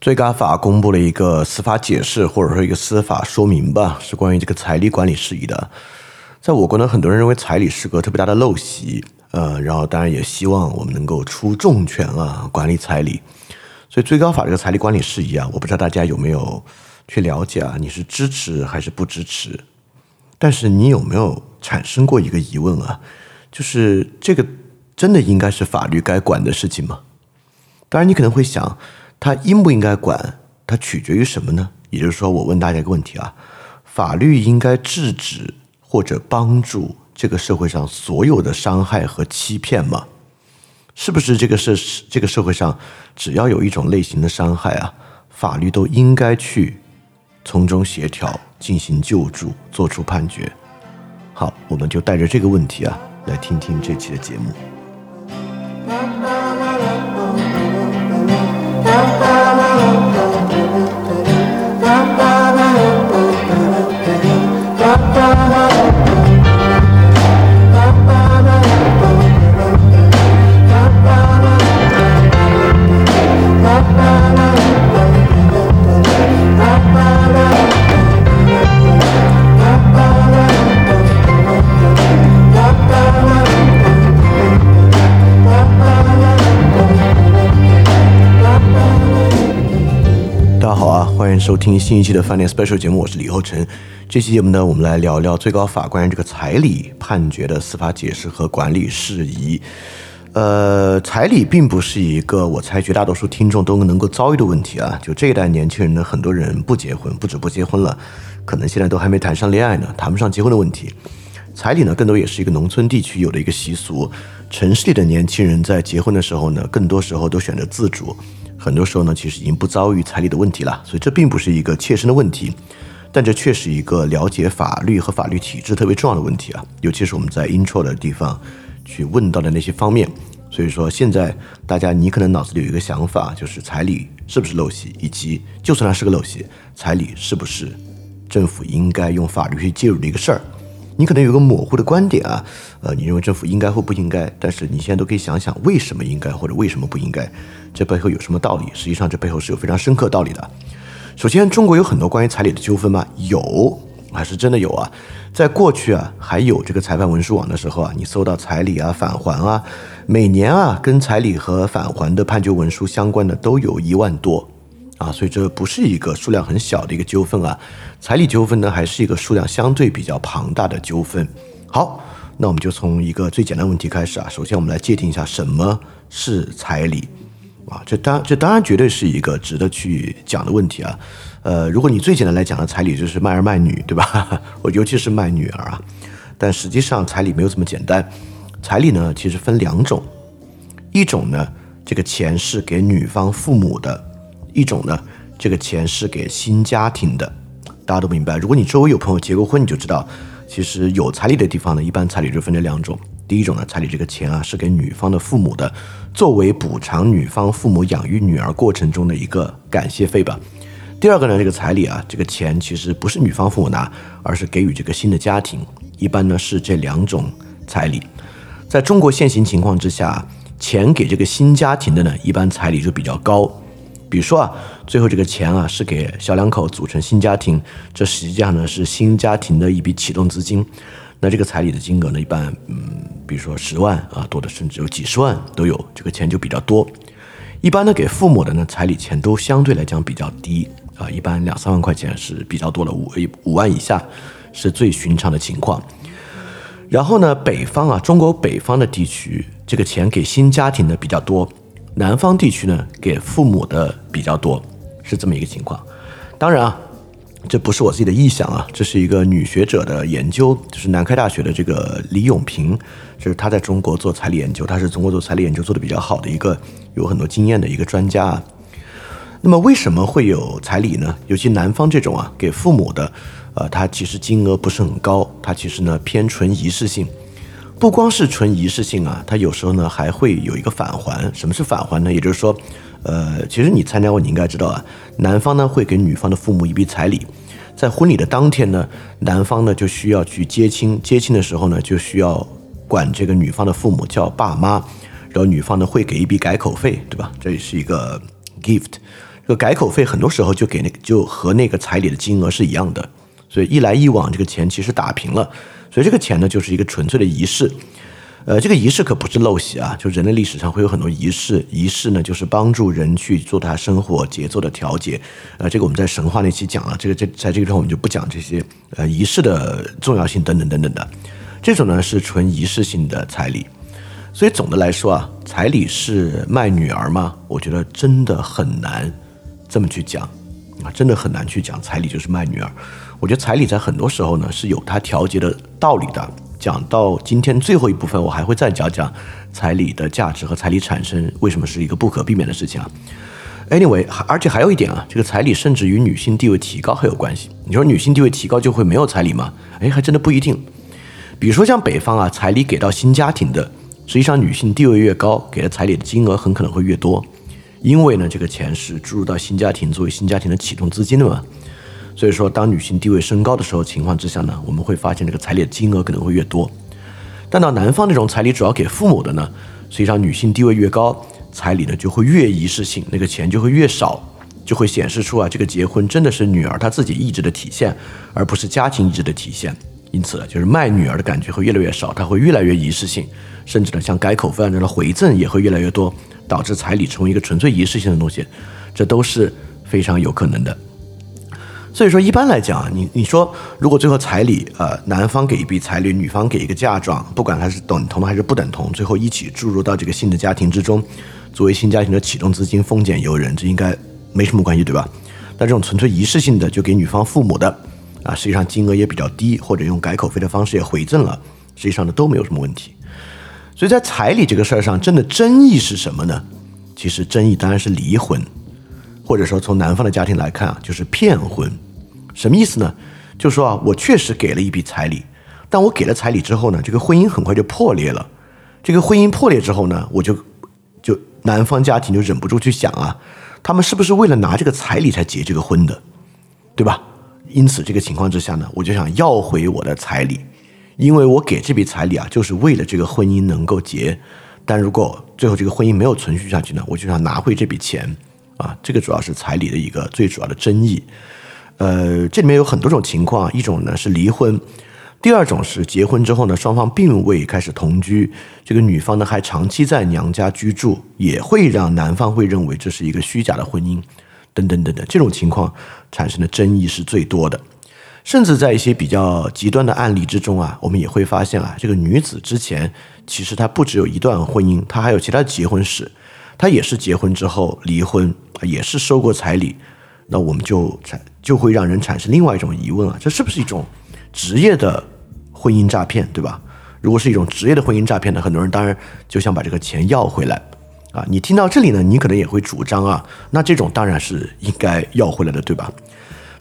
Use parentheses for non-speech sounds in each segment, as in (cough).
最高法公布了一个司法解释，或者说一个司法说明吧，是关于这个彩礼管理事宜的。在我国呢，很多人认为彩礼是个特别大的陋习，呃，然后当然也希望我们能够出重拳啊，管理彩礼。所以最高法这个彩礼管理事宜啊，我不知道大家有没有去了解啊？你是支持还是不支持？但是你有没有产生过一个疑问啊？就是这个真的应该是法律该管的事情吗？当然，你可能会想。它应不应该管？它取决于什么呢？也就是说，我问大家一个问题啊：法律应该制止或者帮助这个社会上所有的伤害和欺骗吗？是不是这个社这个社会上只要有一种类型的伤害啊，法律都应该去从中协调、进行救助、做出判决？好，我们就带着这个问题啊，来听听这期的节目。收听新一期的饭店 special 节目，我是李厚成。这期节目呢，我们来聊聊最高法关于这个彩礼判决的司法解释和管理事宜。呃，彩礼并不是一个我猜绝大多数听众都能够遭遇的问题啊。就这一代年轻人呢，很多人不结婚，不止不结婚了，可能现在都还没谈上恋爱呢，谈不上结婚的问题。彩礼呢，更多也是一个农村地区有的一个习俗。城市里的年轻人在结婚的时候呢，更多时候都选择自主。很多时候呢，其实已经不遭遇彩礼的问题了，所以这并不是一个切身的问题，但这却是一个了解法律和法律体制特别重要的问题啊，尤其是我们在 intro 的地方去问到的那些方面。所以说，现在大家你可能脑子里有一个想法，就是彩礼是不是陋习，以及就算它是个陋习，彩礼是不是政府应该用法律去介入的一个事儿。你可能有个模糊的观点啊，呃，你认为政府应该或不应该，但是你现在都可以想想为什么应该或者为什么不应该，这背后有什么道理？实际上这背后是有非常深刻道理的。首先，中国有很多关于彩礼的纠纷吗？有，还是真的有啊。在过去啊，还有这个裁判文书网的时候啊，你搜到彩礼啊、返还啊，每年啊跟彩礼和返还的判决文书相关的都有一万多。啊，所以这不是一个数量很小的一个纠纷啊，彩礼纠纷呢，还是一个数量相对比较庞大的纠纷。好，那我们就从一个最简单问题开始啊。首先，我们来界定一下什么是彩礼啊，这当这当然绝对是一个值得去讲的问题啊。呃，如果你最简单来讲的彩礼就是卖儿卖女，对吧？我 (laughs) 尤其是卖女儿啊，但实际上彩礼没有这么简单。彩礼呢，其实分两种，一种呢，这个钱是给女方父母的。一种呢，这个钱是给新家庭的，大家都明白。如果你周围有朋友结过婚，你就知道，其实有彩礼的地方呢，一般彩礼就分这两种。第一种呢，彩礼这个钱啊是给女方的父母的，作为补偿女方父母养育女儿过程中的一个感谢费吧。第二个呢，这个彩礼啊，这个钱其实不是女方父母拿，而是给予这个新的家庭。一般呢是这两种彩礼。在中国现行情况之下，钱给这个新家庭的呢，一般彩礼就比较高。比如说啊，最后这个钱啊是给小两口组成新家庭，这实际上呢是新家庭的一笔启动资金。那这个彩礼的金额呢，一般嗯，比如说十万啊，多的甚至有几十万都有，这个钱就比较多。一般呢给父母的呢彩礼钱都相对来讲比较低啊，一般两三万块钱是比较多的，五五万以下是最寻常的情况。然后呢，北方啊，中国北方的地区，这个钱给新家庭的比较多。南方地区呢，给父母的比较多，是这么一个情况。当然啊，这不是我自己的臆想啊，这是一个女学者的研究，就是南开大学的这个李永平，就是他在中国做彩礼研究，他是中国做彩礼研究做的比较好的一个，有很多经验的一个专家啊。那么为什么会有彩礼呢？尤其南方这种啊，给父母的，呃，它其实金额不是很高，它其实呢偏纯仪式性。不光是纯仪式性啊，它有时候呢还会有一个返还。什么是返还呢？也就是说，呃，其实你参加过，你应该知道啊，男方呢会给女方的父母一笔彩礼，在婚礼的当天呢，男方呢就需要去接亲，接亲的时候呢就需要管这个女方的父母叫爸妈，然后女方呢会给一笔改口费，对吧？这也是一个 gift，这个改口费很多时候就给那就和那个彩礼的金额是一样的，所以一来一往，这个钱其实打平了。所以这个钱呢，就是一个纯粹的仪式。呃，这个仪式可不是陋习啊，就人类历史上会有很多仪式，仪式呢就是帮助人去做他生活节奏的调节。呃，这个我们在神话那期讲了，这个这在这个地方我们就不讲这些呃仪式的重要性等等等等的。这种呢是纯仪式性的彩礼。所以总的来说啊，彩礼是卖女儿吗？我觉得真的很难这么去讲啊，真的很难去讲彩礼就是卖女儿。我觉得彩礼在很多时候呢是有它调节的道理的。讲到今天最后一部分，我还会再讲讲彩礼的价值和彩礼产生为什么是一个不可避免的事情啊。Anyway，而且还有一点啊，这个彩礼甚至与女性地位提高还有关系。你说女性地位提高就会没有彩礼吗？哎，还真的不一定。比如说像北方啊，彩礼给到新家庭的，实际上女性地位越高，给的彩礼的金额很可能会越多，因为呢，这个钱是注入到新家庭作为新家庭的启动资金的嘛。所以说，当女性地位升高的时候，情况之下呢，我们会发现这个彩礼的金额可能会越多。但到男方这种彩礼主要给父母的呢，实际上女性地位越高，彩礼呢就会越仪式性，那个钱就会越少，就会显示出啊，这个结婚真的是女儿她自己意志的体现，而不是家庭意志的体现。因此，就是卖女儿的感觉会越来越少，它会越来越仪式性，甚至呢，像改口费这样的回赠也会越来越多，导致彩礼成为一个纯粹仪式性的东西，这都是非常有可能的。所以说，一般来讲，你你说，如果最后彩礼，呃，男方给一笔彩礼，女方给一个嫁妆，不管它是等同还是不等同，最后一起注入到这个新的家庭之中，作为新家庭的启动资金，丰俭由人，这应该没什么关系，对吧？那这种纯粹仪式性的，就给女方父母的，啊，实际上金额也比较低，或者用改口费的方式也回赠了，实际上呢都没有什么问题。所以在彩礼这个事儿上，真的争议是什么呢？其实争议当然是离婚。或者说，从男方的家庭来看啊，就是骗婚，什么意思呢？就是说啊，我确实给了一笔彩礼，但我给了彩礼之后呢，这个婚姻很快就破裂了。这个婚姻破裂之后呢，我就就男方家庭就忍不住去想啊，他们是不是为了拿这个彩礼才结这个婚的，对吧？因此，这个情况之下呢，我就想要回我的彩礼，因为我给这笔彩礼啊，就是为了这个婚姻能够结。但如果最后这个婚姻没有存续下去呢，我就想拿回这笔钱。啊，这个主要是彩礼的一个最主要的争议。呃，这里面有很多种情况，一种呢是离婚，第二种是结婚之后呢，双方并未开始同居，这个女方呢还长期在娘家居住，也会让男方会认为这是一个虚假的婚姻，等等等等，这种情况产生的争议是最多的。甚至在一些比较极端的案例之中啊，我们也会发现啊，这个女子之前其实她不只有一段婚姻，她还有其他结婚史。他也是结婚之后离婚，也是收过彩礼，那我们就产就会让人产生另外一种疑问啊，这是不是一种职业的婚姻诈骗，对吧？如果是一种职业的婚姻诈骗呢，很多人当然就想把这个钱要回来啊。你听到这里呢，你可能也会主张啊，那这种当然是应该要回来的，对吧？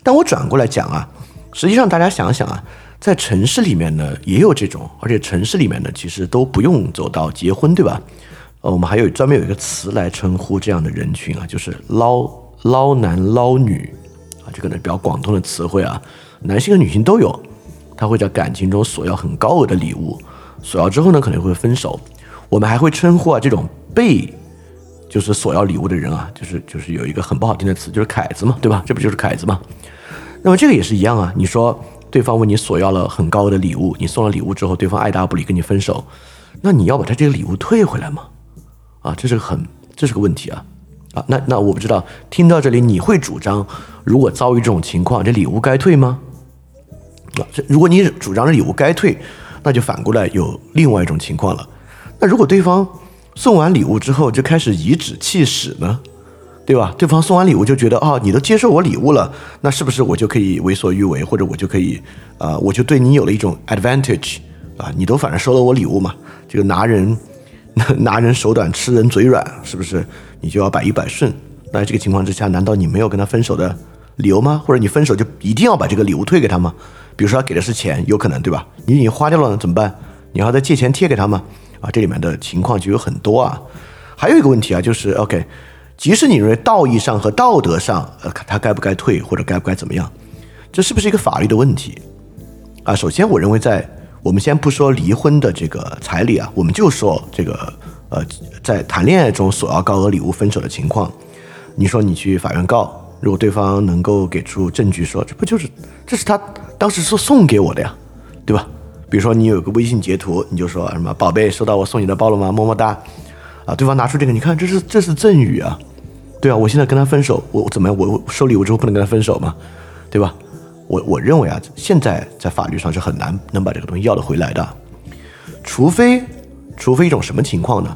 但我转过来讲啊，实际上大家想想啊，在城市里面呢也有这种，而且城市里面呢其实都不用走到结婚，对吧？呃，我们还有专门有一个词来称呼这样的人群啊，就是捞捞男捞女啊，这个呢比较广东的词汇啊，男性和女性都有。他会在感情中索要很高额的礼物，索要之后呢可能会分手。我们还会称呼啊这种被就是索要礼物的人啊，就是就是有一个很不好听的词，就是凯子嘛，对吧？这不就是凯子吗？那么这个也是一样啊，你说对方问你索要了很高额的礼物，你送了礼物之后，对方爱答不理跟你分手，那你要把他这个礼物退回来吗？啊，这是个很，这是个问题啊，啊，那那我不知道，听到这里你会主张，如果遭遇这种情况，这礼物该退吗？啊，这如果你主张这礼物该退，那就反过来有另外一种情况了。那如果对方送完礼物之后就开始颐指气使呢，对吧？对方送完礼物就觉得，哦，你都接受我礼物了，那是不是我就可以为所欲为，或者我就可以，啊，我就对你有了一种 advantage 啊？你都反正收了我礼物嘛，这个拿人。(laughs) 拿人手短，吃人嘴软，是不是？你就要百依百顺？那这个情况之下，难道你没有跟他分手的理由吗？或者你分手就一定要把这个礼物退给他吗？比如说他给的是钱，有可能对吧？你已经花掉了怎么办？你要再借钱贴给他吗？啊，这里面的情况就有很多啊。还有一个问题啊，就是 OK，即使你认为道义上和道德上，呃，他该不该退或者该不该怎么样，这是不是一个法律的问题？啊，首先我认为在。我们先不说离婚的这个彩礼啊，我们就说这个呃，在谈恋爱中索要高额礼物分手的情况，你说你去法院告，如果对方能够给出证据说这不就是这是他当时说送给我的呀，对吧？比如说你有个微信截图，你就说什么宝贝收到我送你的包了吗？么么哒，啊，对方拿出这个，你看这是这是赠与啊，对啊，我现在跟他分手，我怎么样？我收礼物之后不能跟他分手吗？对吧？我我认为啊，现在在法律上是很难能把这个东西要得回来的，除非除非一种什么情况呢？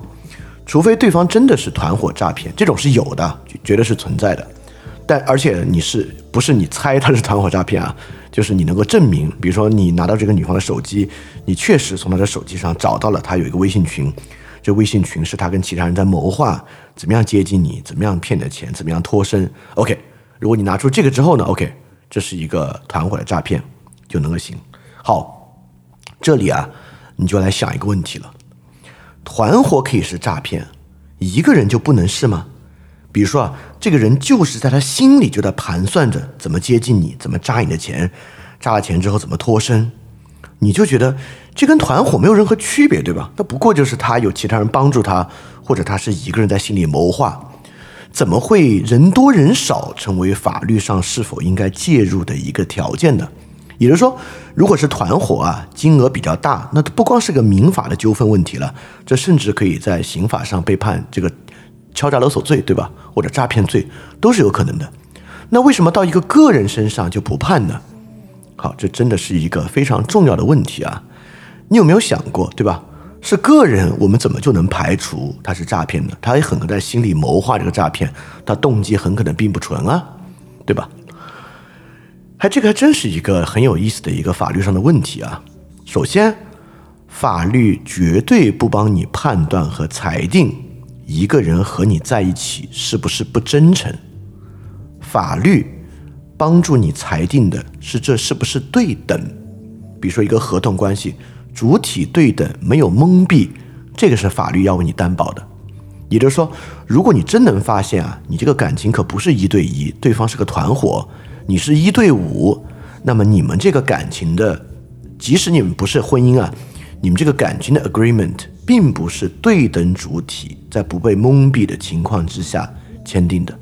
除非对方真的是团伙诈骗，这种是有的，绝对是存在的。但而且你是不是你猜他是团伙诈骗啊？就是你能够证明，比如说你拿到这个女方的手机，你确实从她的手机上找到了她有一个微信群，这微信群是她跟其他人在谋划怎么样接近你，怎么样骗你的钱，怎么样脱身。OK，如果你拿出这个之后呢？OK。这是一个团伙的诈骗，就能够行。好，这里啊，你就来想一个问题了：团伙可以是诈骗，一个人就不能是吗？比如说啊，这个人就是在他心里就在盘算着怎么接近你，怎么扎你的钱，扎了钱之后怎么脱身，你就觉得这跟团伙没有任何区别，对吧？那不过就是他有其他人帮助他，或者他是一个人在心里谋划。怎么会人多人少成为法律上是否应该介入的一个条件呢？也就是说，如果是团伙啊，金额比较大，那不光是个民法的纠纷问题了，这甚至可以在刑法上被判这个敲诈勒索罪，对吧？或者诈骗罪都是有可能的。那为什么到一个个人身上就不判呢？好，这真的是一个非常重要的问题啊！你有没有想过，对吧？是个人，我们怎么就能排除他是诈骗呢？他也很可能在心里谋划这个诈骗，他动机很可能并不纯啊，对吧？还这个还真是一个很有意思的一个法律上的问题啊。首先，法律绝对不帮你判断和裁定一个人和你在一起是不是不真诚，法律帮助你裁定的是这是不是对等。比如说一个合同关系。主体对等，没有蒙蔽，这个是法律要为你担保的。也就是说，如果你真能发现啊，你这个感情可不是一对一，对方是个团伙，你是一对五，那么你们这个感情的，即使你们不是婚姻啊，你们这个感情的 agreement 并不是对等主体在不被蒙蔽的情况之下签订的。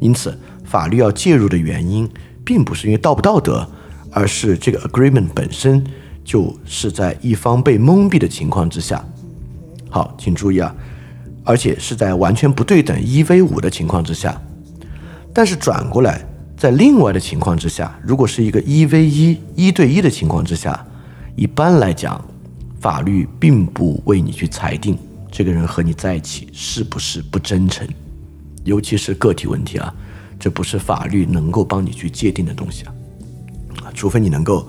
因此，法律要介入的原因，并不是因为道不道德，而是这个 agreement 本身。就是在一方被蒙蔽的情况之下，好，请注意啊，而且是在完全不对等一 v 五的情况之下。但是转过来，在另外的情况之下，如果是一个一 v 一一对一的情况之下，一般来讲，法律并不为你去裁定这个人和你在一起是不是不真诚，尤其是个体问题啊，这不是法律能够帮你去界定的东西啊，除非你能够。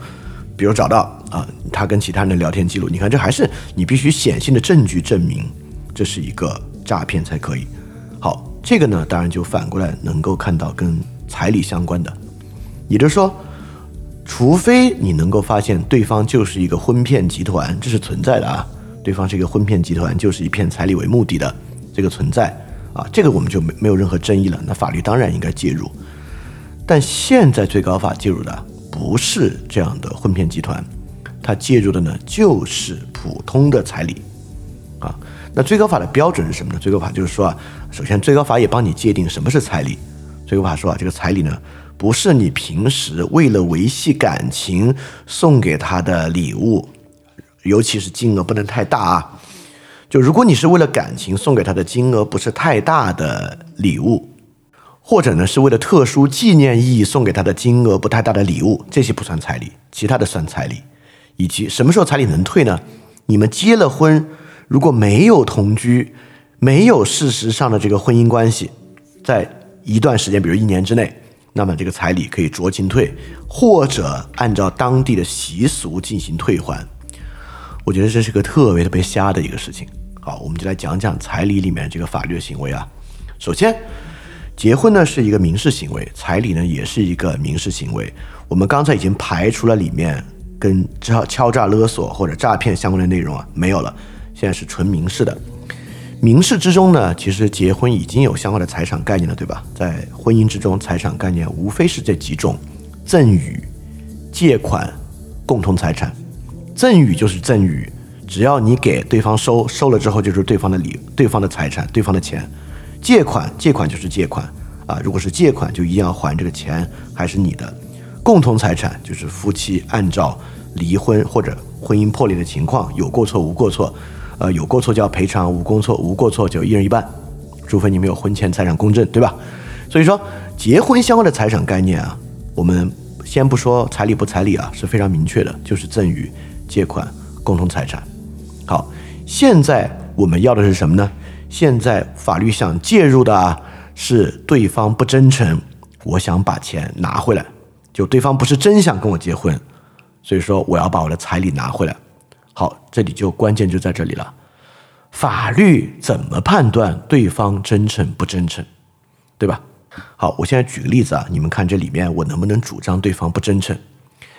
比如找到啊，他跟其他人的聊天记录，你看这还是你必须显性的证据证明这是一个诈骗才可以。好，这个呢，当然就反过来能够看到跟彩礼相关的，也就是说，除非你能够发现对方就是一个婚骗集团，这是存在的啊，对方是一个婚骗集团，就是以骗彩礼为目的的这个存在啊，这个我们就没没有任何争议了，那法律当然应该介入，但现在最高法介入的。不是这样的混骗集团，他介入的呢就是普通的彩礼，啊，那最高法的标准是什么呢？最高法就是说啊，首先最高法也帮你界定什么是彩礼。最高法说啊，这个彩礼呢不是你平时为了维系感情送给他的礼物，尤其是金额不能太大啊。就如果你是为了感情送给他的金额不是太大的礼物。或者呢，是为了特殊纪念意义送给他的金额不太大的礼物，这些不算彩礼，其他的算彩礼。以及什么时候彩礼能退呢？你们结了婚，如果没有同居，没有事实上的这个婚姻关系，在一段时间，比如一年之内，那么这个彩礼可以酌情退，或者按照当地的习俗进行退还。我觉得这是个特别特别瞎的一个事情。好，我们就来讲讲彩礼里面这个法律行为啊。首先。结婚呢是一个民事行为，彩礼呢也是一个民事行为。我们刚才已经排除了里面跟敲敲诈勒索或者诈骗相关的内容啊，没有了。现在是纯民事的。民事之中呢，其实结婚已经有相关的财产概念了，对吧？在婚姻之中，财产概念无非是这几种：赠与、借款、共同财产。赠与就是赠与，只要你给对方收，收了之后就是对方的礼、对方的财产、对方的钱。借款，借款就是借款，啊，如果是借款，就一定要还这个钱还是你的。共同财产就是夫妻按照离婚或者婚姻破裂的情况，有过错无过错，呃，有过错就要赔偿，无过错无过错就一人一半，除非你们有婚前财产公证，对吧？所以说，结婚相关的财产概念啊，我们先不说彩礼不彩礼啊，是非常明确的，就是赠与、借款、共同财产。好，现在我们要的是什么呢？现在法律想介入的啊，是对方不真诚，我想把钱拿回来，就对方不是真想跟我结婚，所以说我要把我的彩礼拿回来。好，这里就关键就在这里了，法律怎么判断对方真诚不真诚，对吧？好，我现在举个例子啊，你们看这里面我能不能主张对方不真诚？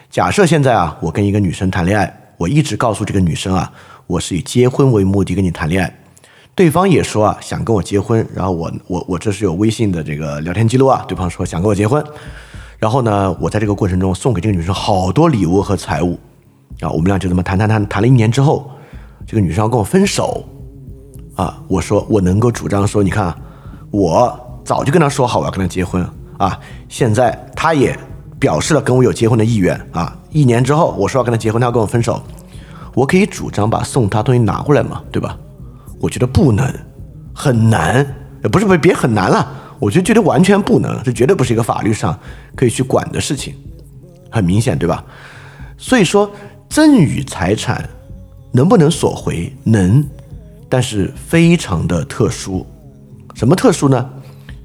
假设现在啊，我跟一个女生谈恋爱，我一直告诉这个女生啊。我是以结婚为目的跟你谈恋爱，对方也说啊想跟我结婚，然后我我我这是有微信的这个聊天记录啊，对方说想跟我结婚，然后呢，我在这个过程中送给这个女生好多礼物和财物，啊，我们俩就这么谈谈谈谈了一年之后，这个女生要跟我分手，啊，我说我能够主张说，你看，我早就跟她说好我要跟她结婚啊，现在她也表示了跟我有结婚的意愿啊，一年之后我说要跟她结婚，她要跟我分手。我可以主张把送她东西拿过来嘛，对吧？我觉得不能，很难，不是不是别很难了，我觉得完全不能，这绝对不是一个法律上可以去管的事情，很明显，对吧？所以说，赠与财产能不能索回？能，但是非常的特殊。什么特殊呢？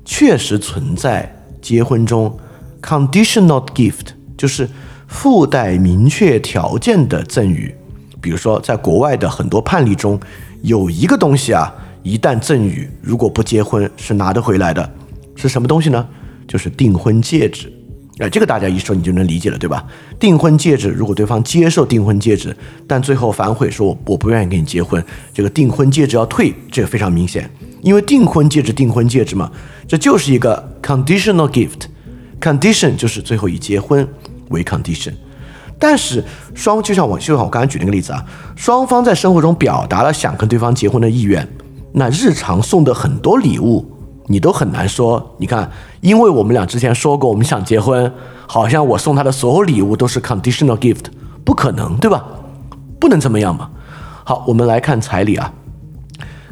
确实存在结婚中 conditional gift，就是附带明确条件的赠与。比如说，在国外的很多判例中，有一个东西啊，一旦赠与，如果不结婚是拿得回来的，是什么东西呢？就是订婚戒指。哎，这个大家一说你就能理解了，对吧？订婚戒指，如果对方接受订婚戒指，但最后反悔说我我不愿意跟你结婚，这个订婚戒指要退，这个非常明显，因为订婚戒指，订婚戒指嘛，这就是一个 conditional gift，condition 就是最后以结婚为 condition。但是双就像我就像我刚才举那个例子啊，双方在生活中表达了想跟对方结婚的意愿，那日常送的很多礼物，你都很难说。你看，因为我们俩之前说过我们想结婚，好像我送他的所有礼物都是 conditional gift，不可能，对吧？不能这么样嘛。好，我们来看彩礼啊，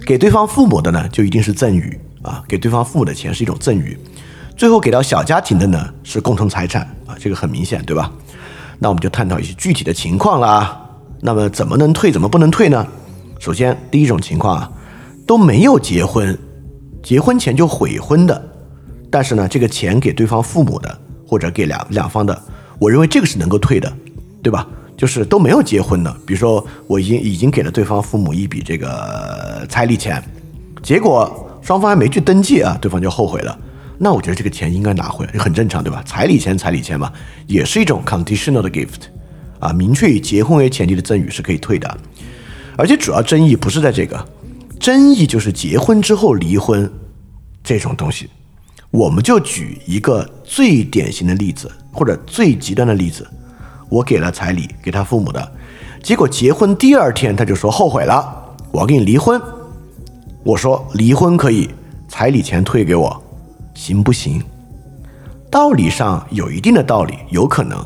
给对方父母的呢，就一定是赠与啊，给对方父母的钱是一种赠与，最后给到小家庭的呢是共同财产啊，这个很明显，对吧？那我们就探讨一些具体的情况了。那么怎么能退，怎么不能退呢？首先，第一种情况啊，都没有结婚，结婚前就悔婚的，但是呢，这个钱给对方父母的，或者给两两方的，我认为这个是能够退的，对吧？就是都没有结婚的，比如说我已经已经给了对方父母一笔这个彩礼钱，结果双方还没去登记啊，对方就后悔了。那我觉得这个钱应该拿回来，很正常，对吧？彩礼钱，彩礼钱嘛，也是一种 conditional 的 gift，啊，明确以结婚为前提的赠与是可以退的。而且主要争议不是在这个，争议就是结婚之后离婚这种东西。我们就举一个最典型的例子，或者最极端的例子，我给了彩礼给他父母的，结果结婚第二天他就说后悔了，我要跟你离婚。我说离婚可以，彩礼钱退给我。行不行？道理上有一定的道理，有可能。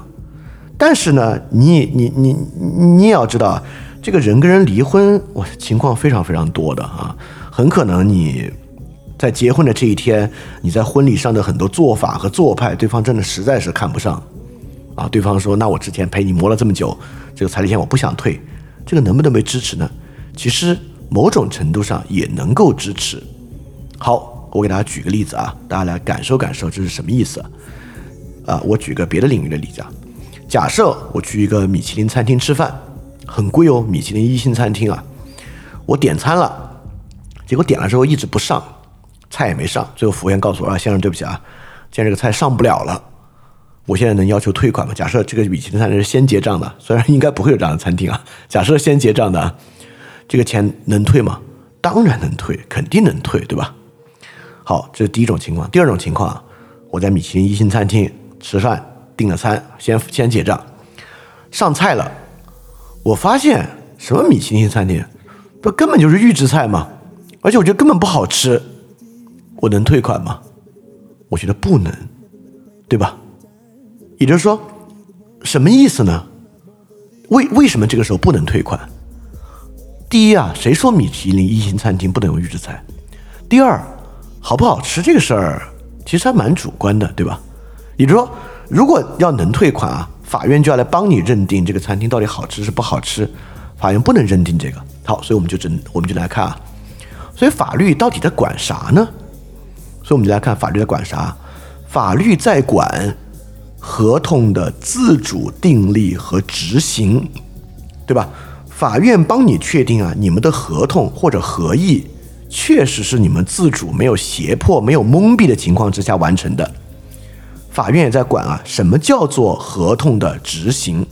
但是呢，你你你你也要知道，这个人跟人离婚，我情况非常非常多的啊。很可能你在结婚的这一天，你在婚礼上的很多做法和做派，对方真的实在是看不上啊。对方说：“那我之前陪你磨了这么久，这个彩礼钱我不想退，这个能不能被支持呢？”其实某种程度上也能够支持。好。我给大家举个例子啊，大家来感受感受这是什么意思啊？我举个别的领域的例子啊，假设我去一个米其林餐厅吃饭，很贵哦，米其林一星餐厅啊，我点餐了，结果点了之后一直不上，菜也没上，最后服务员告诉我啊，先生对不起啊，现在这个菜上不了了，我现在能要求退款吗？假设这个米其林餐厅是先结账的，虽然应该不会有这样的餐厅啊，假设先结账的，这个钱能退吗？当然能退，肯定能退，对吧？好，这是第一种情况。第二种情况，我在米其林一星餐厅吃饭，订了餐，先先结账，上菜了，我发现什么米其林餐厅，不根本就是预制菜嘛，而且我觉得根本不好吃，我能退款吗？我觉得不能，对吧？也就是说，什么意思呢？为为什么这个时候不能退款？第一啊，谁说米其林一星餐厅不能有预制菜？第二，好不好吃这个事儿其实还蛮主观的，对吧？也就是说，如果要能退款啊，法院就要来帮你认定这个餐厅到底好吃是不好吃。法院不能认定这个。好，所以我们就真我们就来看啊，所以法律到底在管啥呢？所以我们就来看法律在管啥？法律在管合同的自主订立和执行，对吧？法院帮你确定啊，你们的合同或者合议确实是你们自主、没有胁迫、没有蒙蔽的情况之下完成的。法院也在管啊，什么叫做合同的执行？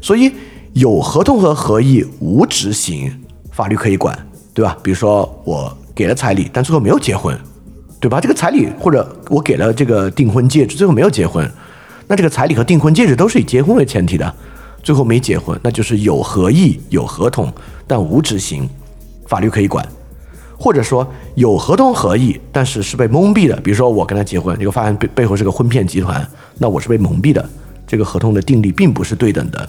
所以有合同和合议无执行，法律可以管，对吧？比如说我给了彩礼，但最后没有结婚，对吧？这个彩礼或者我给了这个订婚戒指，最后没有结婚，那这个彩礼和订婚戒指都是以结婚为前提的。最后没结婚，那就是有合意、有合同，但无执行，法律可以管；或者说有合同合意，但是是被蒙蔽的。比如说我跟他结婚，这个发现背背后是个婚骗集团，那我是被蒙蔽的，这个合同的订立并不是对等的，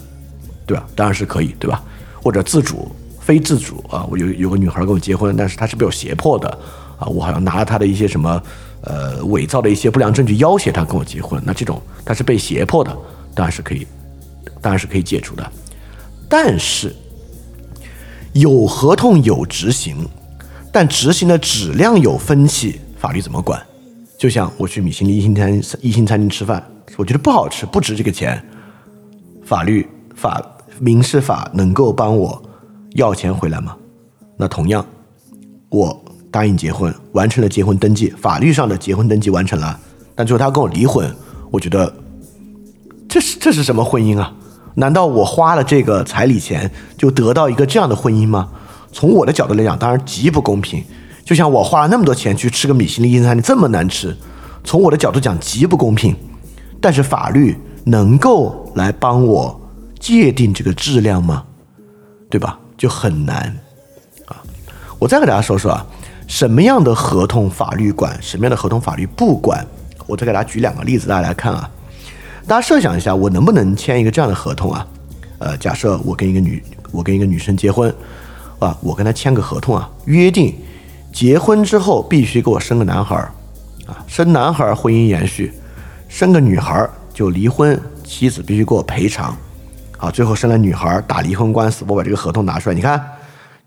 对吧？当然是可以，对吧？或者自主、非自主啊，我有有个女孩跟我结婚，但是她是被我胁迫的啊，我好像拿了她的一些什么呃伪造的一些不良证据要挟她跟我结婚，那这种她是被胁迫的，当然是可以。当然是可以解除的，但是有合同有执行，但执行的质量有分歧，法律怎么管？就像我去米其林一星餐一星餐厅吃饭，我觉得不好吃，不值这个钱，法律法民事法能够帮我要钱回来吗？那同样，我答应结婚，完成了结婚登记，法律上的结婚登记完成了，但最后他跟我离婚，我觉得这是这是什么婚姻啊？难道我花了这个彩礼钱就得到一个这样的婚姻吗？从我的角度来讲，当然极不公平。就像我花了那么多钱去吃个米其林一星餐厅，这么难吃，从我的角度讲极不公平。但是法律能够来帮我界定这个质量吗？对吧？就很难啊。我再给大家说说啊，什么样的合同法律管，什么样的合同法律不管。我再给大家举两个例子，大家来看啊。大家设想一下，我能不能签一个这样的合同啊？呃，假设我跟一个女，我跟一个女生结婚，啊，我跟他签个合同啊，约定结婚之后必须给我生个男孩儿，啊，生男孩儿婚姻延续，生个女孩儿就离婚，妻子必须给我赔偿，啊，最后生了女孩儿打离婚官司，我把这个合同拿出来，你看，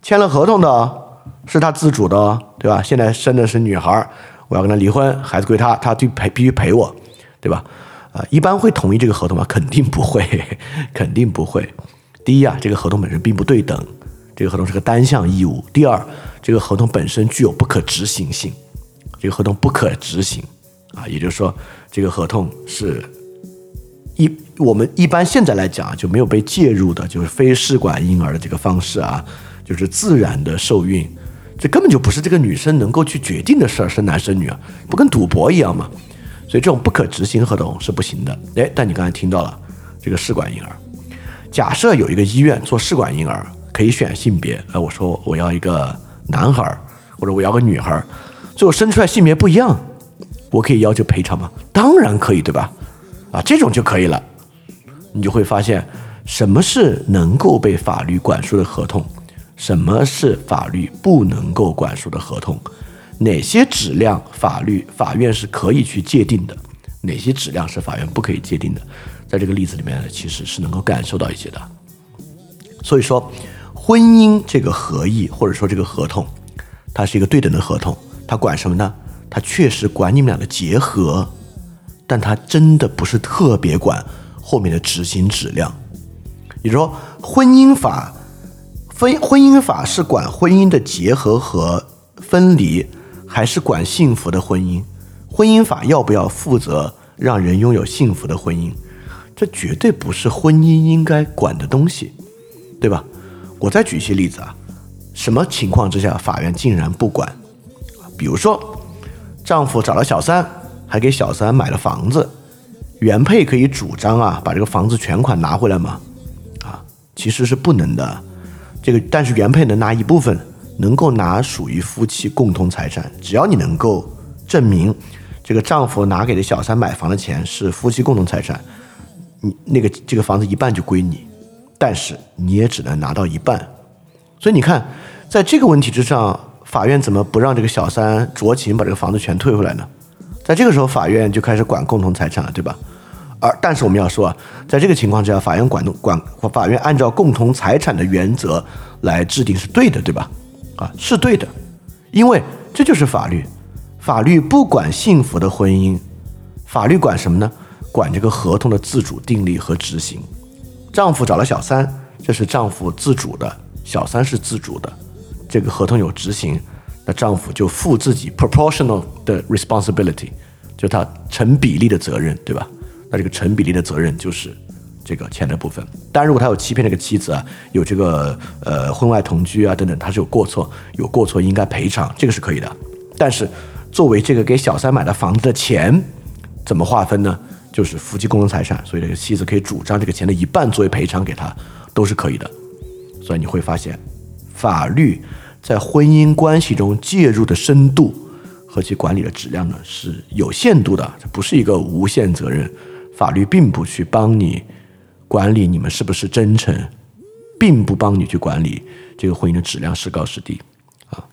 签了合同的是他自主的，对吧？现在生的是女孩儿，我要跟他离婚，孩子归他，他必赔必须赔我，对吧？啊，一般会同意这个合同吗？肯定不会，(laughs) 肯定不会。第一啊，这个合同本身并不对等，这个合同是个单向义务。第二，这个合同本身具有不可执行性，这个合同不可执行啊，也就是说，这个合同是一我们一般现在来讲就没有被介入的，就是非试管婴儿的这个方式啊，就是自然的受孕，这根本就不是这个女生能够去决定的事儿，生男生女啊，不跟赌博一样吗？所以这种不可执行合同是不行的。哎，但你刚才听到了这个试管婴儿，假设有一个医院做试管婴儿可以选性别，哎，我说我要一个男孩儿，或者我要个女孩儿，最后生出来性别不一样，我可以要求赔偿吗？当然可以，对吧？啊，这种就可以了。你就会发现什么是能够被法律管束的合同，什么是法律不能够管束的合同。哪些质量法律法院是可以去界定的，哪些质量是法院不可以界定的？在这个例子里面，其实是能够感受到一些的。所以说，婚姻这个合意或者说这个合同，它是一个对等的合同，它管什么呢？它确实管你们俩的结合，但它真的不是特别管后面的执行质量。也就是说，婚姻法婚婚姻法是管婚姻的结合和分离。还是管幸福的婚姻，婚姻法要不要负责让人拥有幸福的婚姻？这绝对不是婚姻应该管的东西，对吧？我再举一些例子啊，什么情况之下法院竟然不管？比如说，丈夫找了小三，还给小三买了房子，原配可以主张啊，把这个房子全款拿回来吗？啊，其实是不能的，这个但是原配能拿一部分。能够拿属于夫妻共同财产，只要你能够证明这个丈夫拿给的小三买房的钱是夫妻共同财产，你那个这个房子一半就归你，但是你也只能拿到一半。所以你看，在这个问题之上，法院怎么不让这个小三酌情把这个房子全退回来呢？在这个时候，法院就开始管共同财产了，对吧？而但是我们要说啊，在这个情况之下，法院管管法院按照共同财产的原则来制定是对的，对吧？啊，是对的，因为这就是法律，法律不管幸福的婚姻，法律管什么呢？管这个合同的自主订立和执行。丈夫找了小三，这是丈夫自主的，小三是自主的，这个合同有执行，那丈夫就负自己 proportional 的 responsibility，就他成比例的责任，对吧？那这个成比例的责任就是这个钱的部分。当然，如果他有欺骗这个妻子啊，有这个呃婚外同居啊等等，他是有过错，有过错应该赔偿，这个是可以的。但是作为这个给小三买的房子的钱，怎么划分呢？就是夫妻共同财产，所以这个妻子可以主张这个钱的一半作为赔偿给他，都是可以的。所以你会发现，法律在婚姻关系中介入的深度和其管理的质量呢是有限度的，这不是一个无限责任。法律并不去帮你管理你们是不是真诚，并不帮你去管理这个婚姻的质量是高是低啊。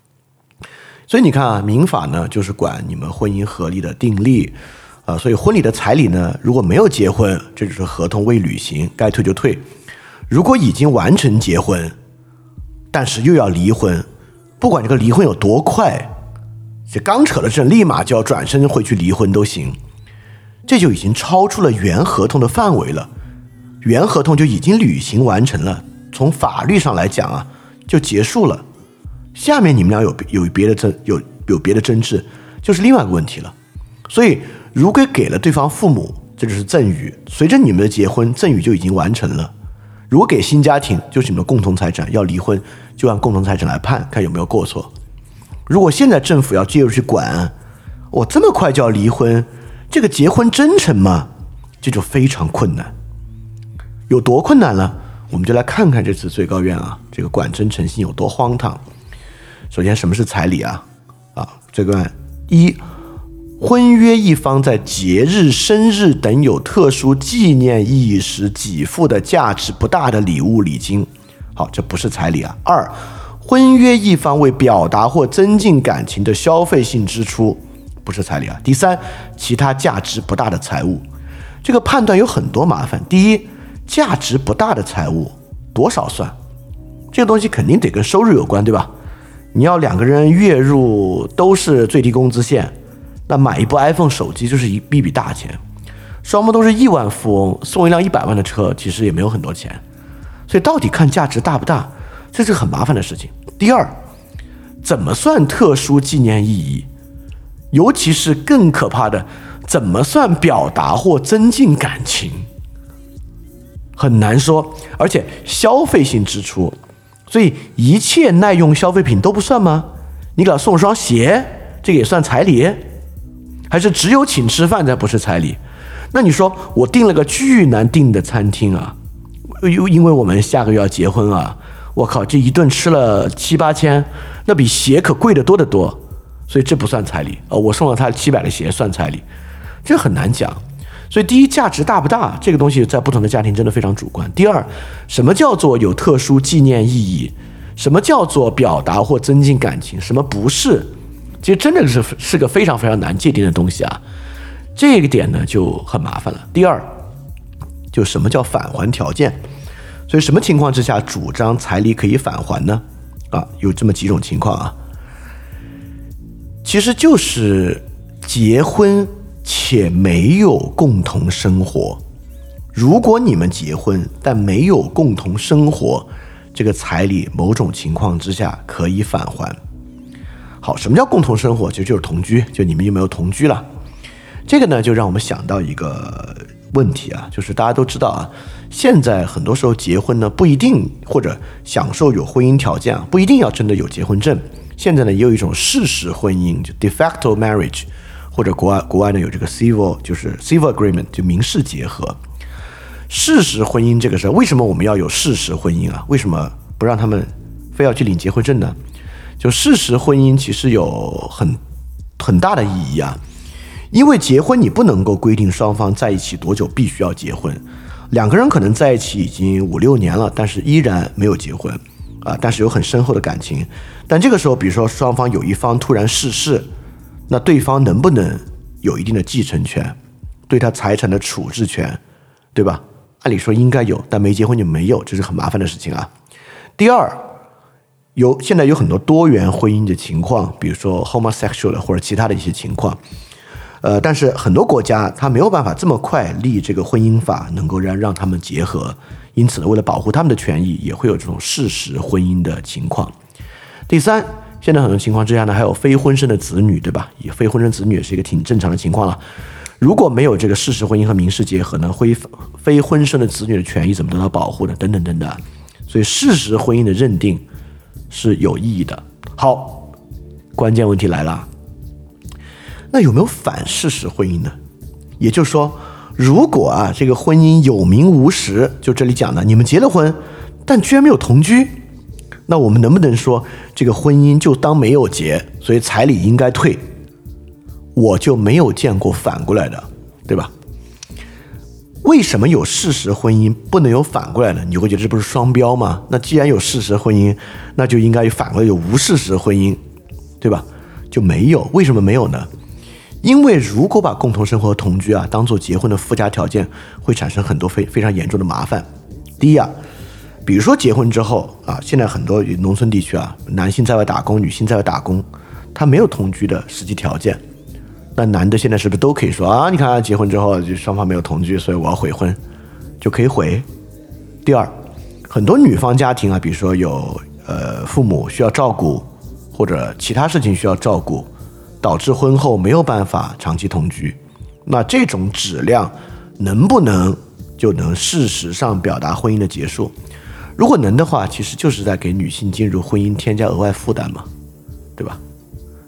所以你看啊，民法呢就是管你们婚姻合理的订立啊，所以婚礼的彩礼呢，如果没有结婚，这就是合同未履行，该退就退；如果已经完成结婚，但是又要离婚，不管这个离婚有多快，这刚扯了证，立马就要转身回去离婚都行。这就已经超出了原合同的范围了，原合同就已经履行完成了，从法律上来讲啊，就结束了。下面你们俩有有别的争有有别的争执，就是另外一个问题了。所以，如果给了对方父母，这就是赠与，随着你们的结婚，赠与就已经完成了。如果给新家庭，就是你们共同财产，要离婚就按共同财产来判，看有没有过错。如果现在政府要介入去管，我这么快就要离婚？这个结婚真诚吗？这就非常困难，有多困难呢？我们就来看看这次最高院啊，这个管真诚性有多荒唐。首先，什么是彩礼啊？啊，最高院一，婚约一方在节日、生日等有特殊纪念意义时给付的价值不大的礼物礼金，好，这不是彩礼啊。二，婚约一方为表达或增进感情的消费性支出。不是彩礼啊。第三，其他价值不大的财物，这个判断有很多麻烦。第一，价值不大的财物多少算？这个东西肯定得跟收入有关，对吧？你要两个人月入都是最低工资线，那买一部 iPhone 手机就是一笔笔大钱。双方都是亿万富翁，送一辆一百万的车其实也没有很多钱。所以到底看价值大不大，这是很麻烦的事情。第二，怎么算特殊纪念意义？尤其是更可怕的，怎么算表达或增进感情？很难说，而且消费性支出，所以一切耐用消费品都不算吗？你给他送双鞋，这个也算彩礼？还是只有请吃饭才不是彩礼？那你说我订了个巨难订的餐厅啊，又因为我们下个月要结婚啊，我靠，这一顿吃了七八千，那比鞋可贵得多得多。所以这不算彩礼呃，我送了他七百的鞋算彩礼，这很难讲。所以第一，价值大不大，这个东西在不同的家庭真的非常主观。第二，什么叫做有特殊纪念意义？什么叫做表达或增进感情？什么不是？其实真的是是个非常非常难界定的东西啊。这个点呢就很麻烦了。第二，就什么叫返还条件？所以什么情况之下主张彩礼可以返还呢？啊，有这么几种情况啊。其实就是结婚且没有共同生活。如果你们结婚但没有共同生活，这个彩礼某种情况之下可以返还。好，什么叫共同生活？其实就是同居，就你们有没有同居了？这个呢，就让我们想到一个问题啊，就是大家都知道啊，现在很多时候结婚呢不一定或者享受有婚姻条件啊，不一定要真的有结婚证。现在呢，也有一种事实婚姻，就 de facto marriage，或者国外国外呢有这个 civil，就是 civil agreement，就民事结合。事实婚姻这个事儿，为什么我们要有事实婚姻啊？为什么不让他们非要去领结婚证呢？就事实婚姻其实有很很大的意义啊，因为结婚你不能够规定双方在一起多久必须要结婚，两个人可能在一起已经五六年了，但是依然没有结婚啊，但是有很深厚的感情。但这个时候，比如说双方有一方突然逝世，那对方能不能有一定的继承权，对他财产的处置权，对吧？按理说应该有，但没结婚就没有，这是很麻烦的事情啊。第二，有现在有很多多元婚姻的情况，比如说 homosexual 或者其他的一些情况，呃，但是很多国家它没有办法这么快立这个婚姻法，能够让让他们结合，因此呢，为了保护他们的权益，也会有这种事实婚姻的情况。第三，现在很多情况之下呢，还有非婚生的子女，对吧？以非婚生子女也是一个挺正常的情况了。如果没有这个事实婚姻和民事结合呢，非非婚生的子女的权益怎么得到保护呢？等等等等。所以事实婚姻的认定是有意义的。好，关键问题来了，那有没有反事实婚姻呢？也就是说，如果啊这个婚姻有名无实，就这里讲的，你们结了婚，但居然没有同居。那我们能不能说这个婚姻就当没有结，所以彩礼应该退？我就没有见过反过来的，对吧？为什么有事实婚姻不能有反过来呢？你会觉得这不是双标吗？那既然有事实婚姻，那就应该反过来有无事实婚姻，对吧？就没有？为什么没有呢？因为如果把共同生活同居啊当做结婚的附加条件，会产生很多非非常严重的麻烦。第一啊。比如说结婚之后啊，现在很多农村地区啊，男性在外打工，女性在外打工，他没有同居的实际条件。那男的现在是不是都可以说啊？你看结婚之后就双方没有同居，所以我要悔婚，就可以悔。第二，很多女方家庭啊，比如说有呃父母需要照顾，或者其他事情需要照顾，导致婚后没有办法长期同居，那这种质量能不能就能事实上表达婚姻的结束？如果能的话，其实就是在给女性进入婚姻添加额外负担嘛，对吧？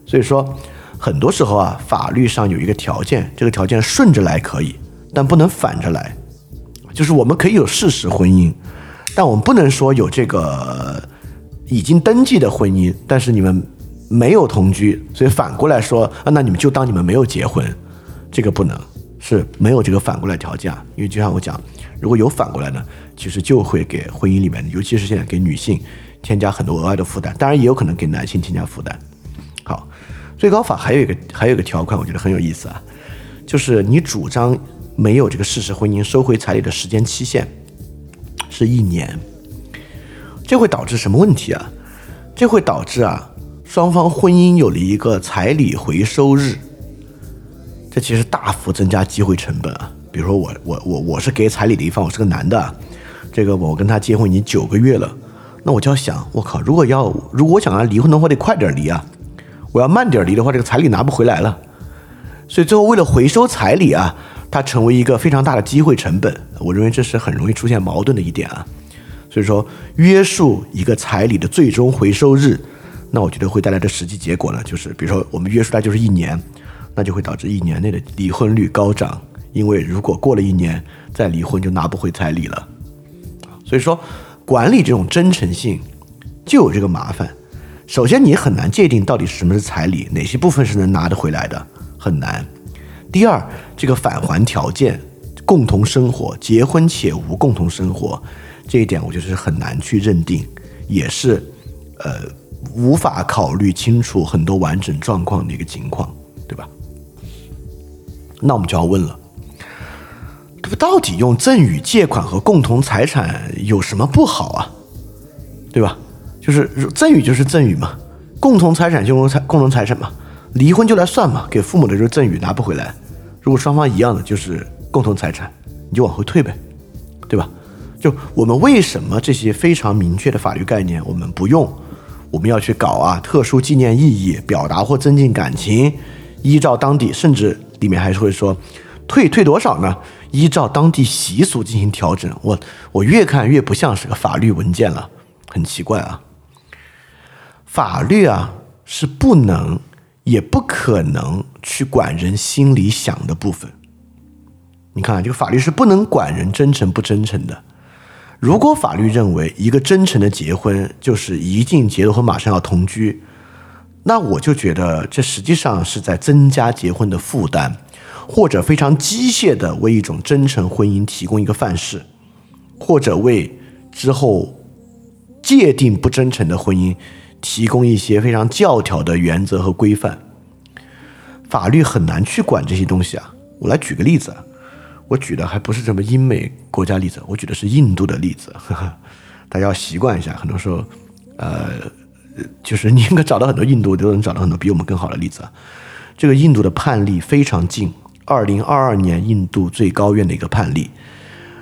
所以说，很多时候啊，法律上有一个条件，这个条件顺着来可以，但不能反着来。就是我们可以有事实婚姻，但我们不能说有这个已经登记的婚姻，但是你们没有同居，所以反过来说啊，那你们就当你们没有结婚，这个不能，是没有这个反过来条件。因为就像我讲，如果有反过来呢？其实就会给婚姻里面，尤其是现在给女性添加很多额外的负担，当然也有可能给男性添加负担。最高法还有一个还有一个条款，我觉得很有意思啊，就是你主张没有这个事实婚姻收回彩礼的时间期限是一年，这会导致什么问题啊？这会导致啊双方婚姻有了一个彩礼回收日，这其实大幅增加机会成本啊。比如说我我我我是给彩礼的一方，我是个男的。这个我跟他结婚已经九个月了，那我就要想，我靠，如果要如果我想要离婚的话，得快点离啊！我要慢点离的话，这个彩礼拿不回来了。所以最后为了回收彩礼啊，它成为一个非常大的机会成本。我认为这是很容易出现矛盾的一点啊。所以说约束一个彩礼的最终回收日，那我觉得会带来的实际结果呢，就是比如说我们约束它就是一年，那就会导致一年内的离婚率高涨，因为如果过了一年再离婚就拿不回彩礼了。所以说，管理这种真诚性就有这个麻烦。首先，你很难界定到底什么是彩礼，哪些部分是能拿得回来的，很难。第二，这个返还条件，共同生活，结婚且无共同生活，这一点我觉得是很难去认定，也是呃无法考虑清楚很多完整状况的一个情况，对吧？那我们就要问了。这个到底用赠与、借款和共同财产有什么不好啊？对吧？就是赠与就是赠与嘛，共同财产就共财共同财产嘛，离婚就来算嘛，给父母的就是赠与拿不回来。如果双方一样的，就是共同财产，你就往后退呗，对吧？就我们为什么这些非常明确的法律概念我们不用？我们要去搞啊，特殊纪念意义、表达或增进感情，依照当地，甚至里面还是会说。退退多少呢？依照当地习俗进行调整。我我越看越不像是个法律文件了，很奇怪啊。法律啊是不能也不可能去管人心里想的部分。你看，这个法律是不能管人真诚不真诚的。如果法律认为一个真诚的结婚就是一进结了婚马上要同居，那我就觉得这实际上是在增加结婚的负担，或者非常机械的为一种真诚婚姻提供一个范式，或者为之后界定不真诚的婚姻提供一些非常教条的原则和规范。法律很难去管这些东西啊。我来举个例子，我举的还不是什么英美国家例子，我举的是印度的例子，(laughs) 大家要习惯一下。很多时候，呃。就是你应该找到很多印度都能找到很多比我们更好的例子。这个印度的判例非常近，二零二二年印度最高院的一个判例。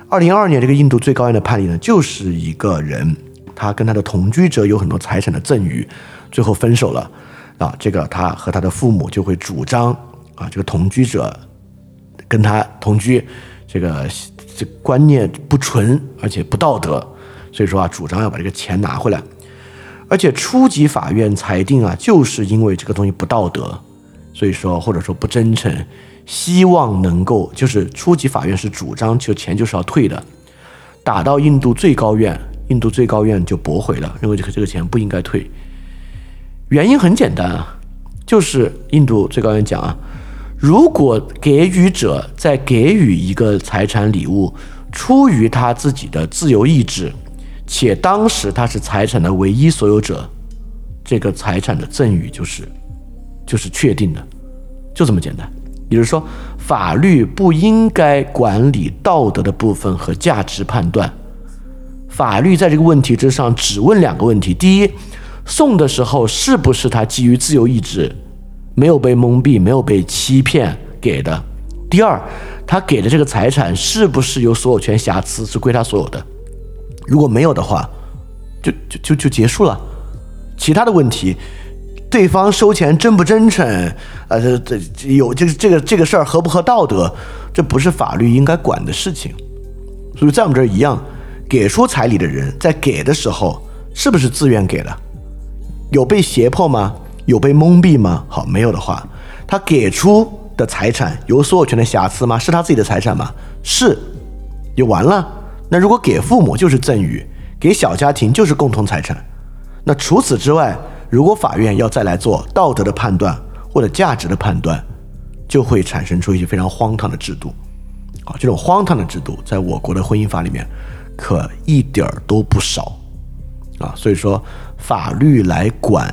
二零二二年这个印度最高院的判例呢，就是一个人他跟他的同居者有很多财产的赠与，最后分手了啊。这个他和他的父母就会主张啊，这个同居者跟他同居，这个这观念不纯而且不道德，所以说啊，主张要把这个钱拿回来。而且初级法院裁定啊，就是因为这个东西不道德，所以说或者说不真诚，希望能够就是初级法院是主张就钱就是要退的，打到印度最高院，印度最高院就驳回了，认为这个这个钱不应该退。原因很简单啊，就是印度最高院讲啊，如果给予者在给予一个财产礼物，出于他自己的自由意志。且当时他是财产的唯一所有者，这个财产的赠与就是，就是确定的，就这么简单。也就是说，法律不应该管理道德的部分和价值判断，法律在这个问题之上只问两个问题：第一，送的时候是不是他基于自由意志，没有被蒙蔽、没有被欺骗给的；第二，他给的这个财产是不是有所有权瑕疵，是归他所有的。如果没有的话，就就就就结束了。其他的问题，对方收钱真不真诚，呃，这这有这个这个这个事儿合不合道德，这不是法律应该管的事情。所以在我们这儿一样，给出彩礼的人在给的时候是不是自愿给的？有被胁迫吗？有被蒙蔽吗？好，没有的话，他给出的财产有所有权的瑕疵吗？是他自己的财产吗？是，就完了。那如果给父母就是赠与，给小家庭就是共同财产，那除此之外，如果法院要再来做道德的判断或者价值的判断，就会产生出一些非常荒唐的制度。啊，这种荒唐的制度在我国的婚姻法里面可一点儿都不少。啊，所以说法律来管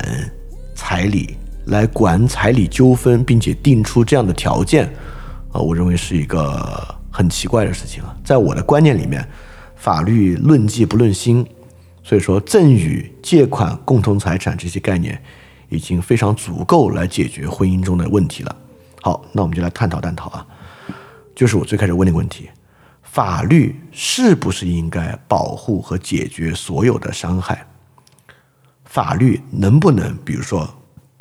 彩礼，来管彩礼纠纷，并且定出这样的条件，啊，我认为是一个很奇怪的事情啊，在我的观念里面。法律论迹不论心，所以说赠与、借款、共同财产这些概念已经非常足够来解决婚姻中的问题了。好，那我们就来探讨探讨啊，就是我最开始问那个问题：法律是不是应该保护和解决所有的伤害？法律能不能，比如说，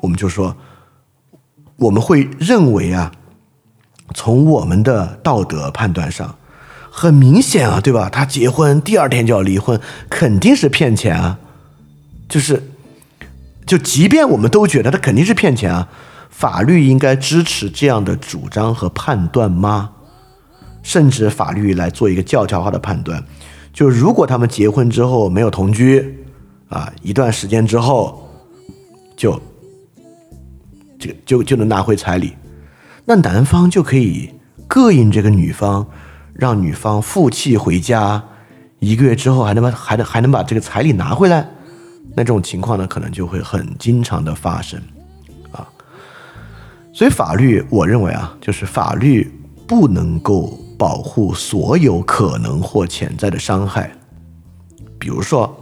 我们就说，我们会认为啊，从我们的道德判断上。很明显啊，对吧？他结婚第二天就要离婚，肯定是骗钱啊！就是，就即便我们都觉得他肯定是骗钱啊，法律应该支持这样的主张和判断吗？甚至法律来做一个教条化的判断，就如果他们结婚之后没有同居啊，一段时间之后就这个就就能拿回彩礼，那男方就可以膈应这个女方。让女方负气回家，一个月之后还能把还能还能把这个彩礼拿回来，那这种情况呢，可能就会很经常的发生，啊，所以法律，我认为啊，就是法律不能够保护所有可能或潜在的伤害，比如说，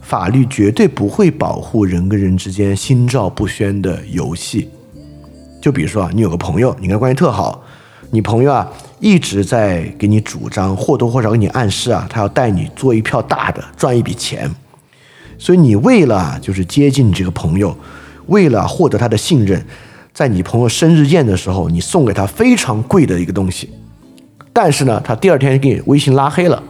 法律绝对不会保护人跟人之间心照不宣的游戏，就比如说啊，你有个朋友，你跟他关系特好。你朋友啊，一直在给你主张，或多或少给你暗示啊，他要带你做一票大的，赚一笔钱。所以你为了就是接近这个朋友，为了获得他的信任，在你朋友生日宴的时候，你送给他非常贵的一个东西。但是呢，他第二天给你微信拉黑了，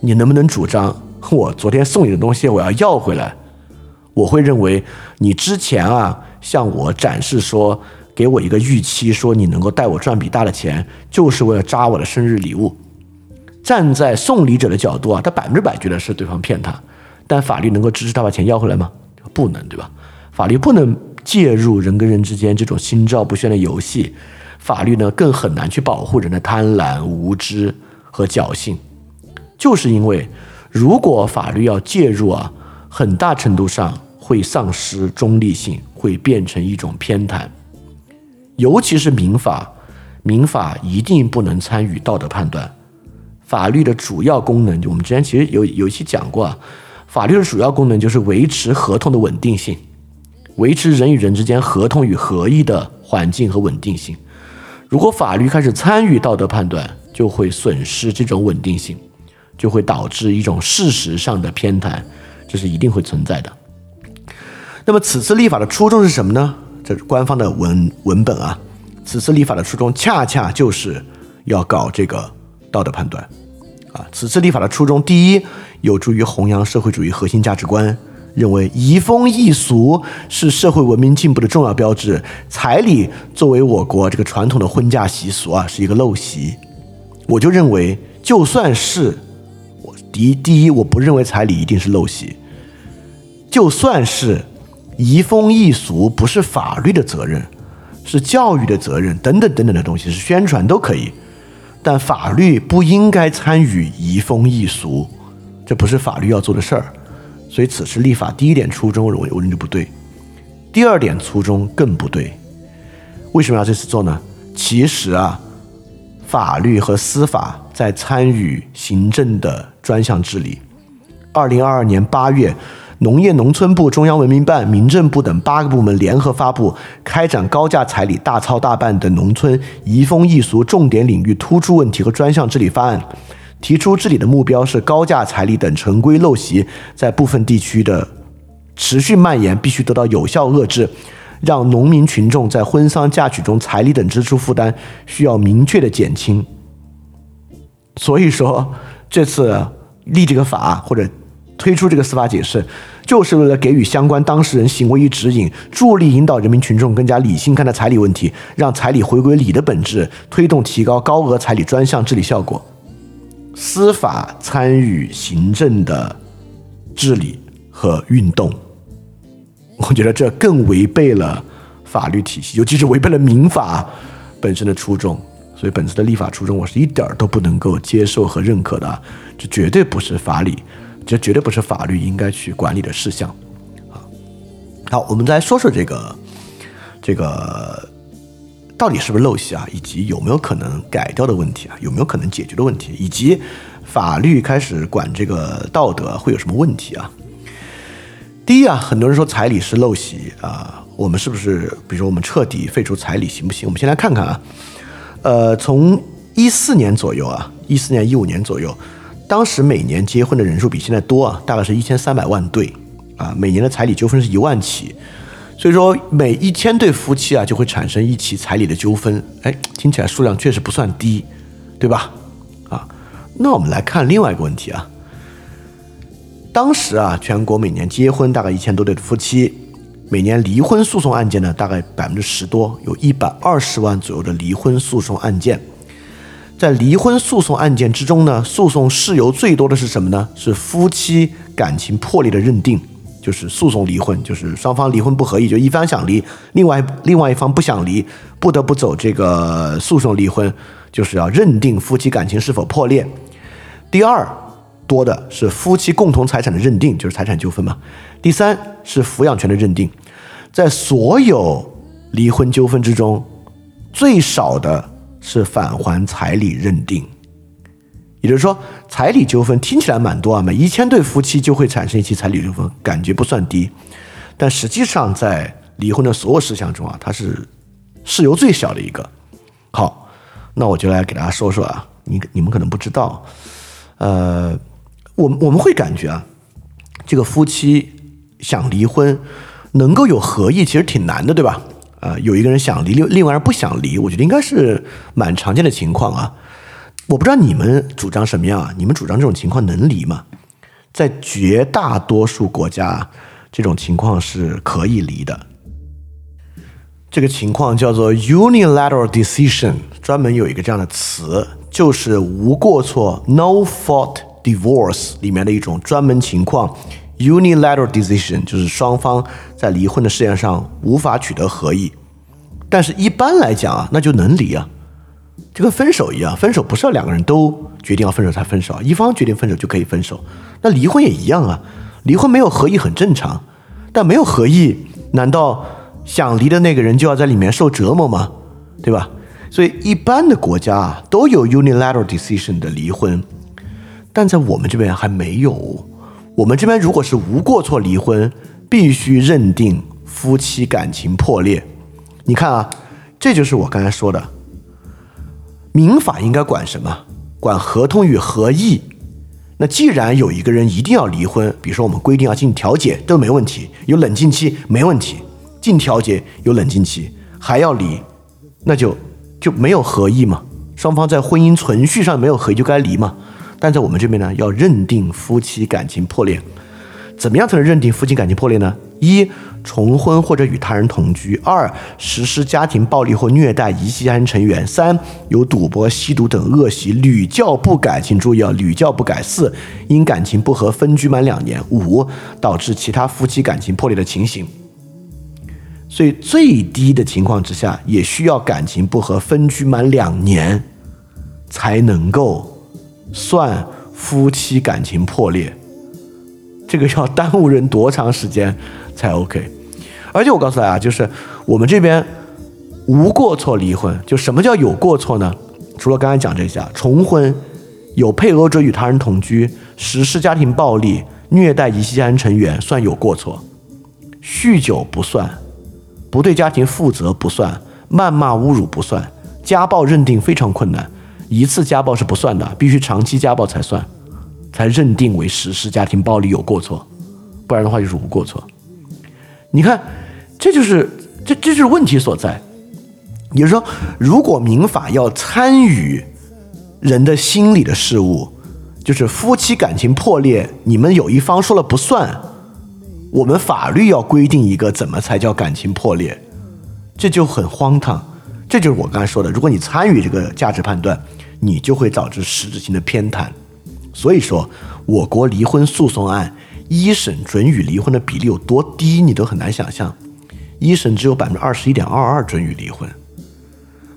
你能不能主张我昨天送你的东西我要要回来？我会认为你之前啊向我展示说。给我一个预期，说你能够带我赚笔大的钱，就是为了扎我的生日礼物。站在送礼者的角度啊，他百分之百觉得是对方骗他，但法律能够支持他把钱要回来吗？不能，对吧？法律不能介入人跟人之间这种心照不宣的游戏，法律呢更很难去保护人的贪婪、无知和侥幸。就是因为，如果法律要介入啊，很大程度上会丧失中立性，会变成一种偏袒。尤其是民法，民法一定不能参与道德判断。法律的主要功能，我们之前其实有有一期讲过啊，法律的主要功能就是维持合同的稳定性，维持人与人之间合同与合意的环境和稳定性。如果法律开始参与道德判断，就会损失这种稳定性，就会导致一种事实上的偏袒，这是一定会存在的。那么此次立法的初衷是什么呢？这是官方的文文本啊。此次立法的初衷恰恰就是要搞这个。道德判断，啊，此次立法的初衷，第一，有助于弘扬社会主义核心价值观，认为移风易俗是社会文明进步的重要标志。彩礼作为我国这个传统的婚嫁习俗啊，是一个陋习。我就认为，就算是我第一，第一，我不认为彩礼一定是陋习。就算是移风易俗不是法律的责任，是教育的责任，等等等等的东西，是宣传都可以。但法律不应该参与移风易俗，这不是法律要做的事儿。所以此次立法第一点初衷，我我认为不对。第二点初衷更不对。为什么要这次做呢？其实啊，法律和司法在参与行政的专项治理。二零二二年八月。农业农村部、中央文明办、民政部等八个部门联合发布《开展高价彩礼大操大办的农村移风易俗重点领域突出问题和专项治理方案》，提出治理的目标是高价彩礼等陈规陋习在部分地区的持续蔓延，必须得到有效遏制，让农民群众在婚丧嫁娶中彩礼等支出负担需要明确的减轻。所以说，这次立这个法或者。推出这个司法解释，就是为了给予相关当事人行为一指引，助力引导人民群众更加理性看待彩礼问题，让彩礼回归礼的本质，推动提高高额彩礼专项治理效果。司法参与行政的治理和运动，我觉得这更违背了法律体系，尤其是违背了民法本身的初衷。所以本次的立法初衷，我是一点儿都不能够接受和认可的，这绝对不是法理。这绝对不是法律应该去管理的事项，啊，好，我们再说说这个，这个到底是不是陋习啊，以及有没有可能改掉的问题啊，有没有可能解决的问题，以及法律开始管这个道德会有什么问题啊？第一啊，很多人说彩礼是陋习啊，我们是不是，比如说我们彻底废除彩礼行不行？我们先来看看啊，呃，从一四年左右啊，一四年一五年左右。当时每年结婚的人数比现在多啊，大概是一千三百万对，啊，每年的彩礼纠纷是一万起，所以说每一千对夫妻啊就会产生一起彩礼的纠纷，哎，听起来数量确实不算低，对吧？啊，那我们来看另外一个问题啊，当时啊全国每年结婚大概一千多对的夫妻，每年离婚诉讼案件呢大概百分之十多，有一百二十万左右的离婚诉讼案件。在离婚诉讼案件之中呢，诉讼事由最多的是什么呢？是夫妻感情破裂的认定，就是诉讼离婚，就是双方离婚不合意，就一方想离，另外另外一方不想离，不得不走这个诉讼离婚，就是要认定夫妻感情是否破裂。第二多的是夫妻共同财产的认定，就是财产纠纷嘛。第三是抚养权的认定，在所有离婚纠纷之中，最少的。是返还彩礼认定，也就是说，彩礼纠纷听起来蛮多啊，每一千对夫妻就会产生一起彩礼纠纷，感觉不算低，但实际上在离婚的所有事项中啊，它是事由最小的一个。好，那我就来给大家说说啊，你你们可能不知道，呃，我我们会感觉啊，这个夫妻想离婚能够有合意，其实挺难的，对吧？呃，有一个人想离，另另外人不想离，我觉得应该是蛮常见的情况啊。我不知道你们主张什么样啊？你们主张这种情况能离吗？在绝大多数国家，这种情况是可以离的。这个情况叫做 unilateral decision，专门有一个这样的词，就是无过错 no fault divorce 里面的一种专门情况 unilateral decision，就是双方在离婚的事件上无法取得合意。但是，一般来讲啊，那就能离啊，就跟分手一样，分手不是要两个人都决定要分手才分手，一方决定分手就可以分手。那离婚也一样啊，离婚没有合意很正常，但没有合意，难道想离的那个人就要在里面受折磨吗？对吧？所以，一般的国家啊都有 unilateral decision 的离婚，但在我们这边还没有。我们这边如果是无过错离婚，必须认定夫妻感情破裂。你看啊，这就是我刚才说的，民法应该管什么？管合同与合意。那既然有一个人一定要离婚，比如说我们规定要进行调解都没问题，有冷静期没问题，进调解有冷静期还要离，那就就没有合意嘛？双方在婚姻存续上没有合意就该离嘛？但在我们这边呢，要认定夫妻感情破裂，怎么样才能认定夫妻感情破裂呢？一重婚或者与他人同居；二实施家庭暴力或虐待遗弃家庭成员；三有赌博、吸毒等恶习屡教不改，请注意啊，屡教不改；四因感情不和分居满两年；五导致其他夫妻感情破裂的情形。所以最低的情况之下，也需要感情不和分居满两年，才能够算夫妻感情破裂。这个要耽误人多长时间才 OK？而且我告诉大家，就是我们这边无过错离婚，就什么叫有过错呢？除了刚才讲这些，重婚有配偶者与他人同居，实施家庭暴力、虐待遗弃家庭成员算有过错，酗酒不算，不对家庭负责不算，谩骂侮辱不算，家暴认定非常困难，一次家暴是不算的，必须长期家暴才算。才认定为实施家庭暴力有过错，不然的话就是无过错。你看，这就是这这就是问题所在。也就是说，如果民法要参与人的心理的事物，就是夫妻感情破裂，你们有一方说了不算，我们法律要规定一个怎么才叫感情破裂，这就很荒唐。这就是我刚才说的，如果你参与这个价值判断，你就会导致实质性的偏袒。所以说，我国离婚诉讼案一审准予离婚的比例有多低，你都很难想象。一审只有百分之二十一点二二准予离婚，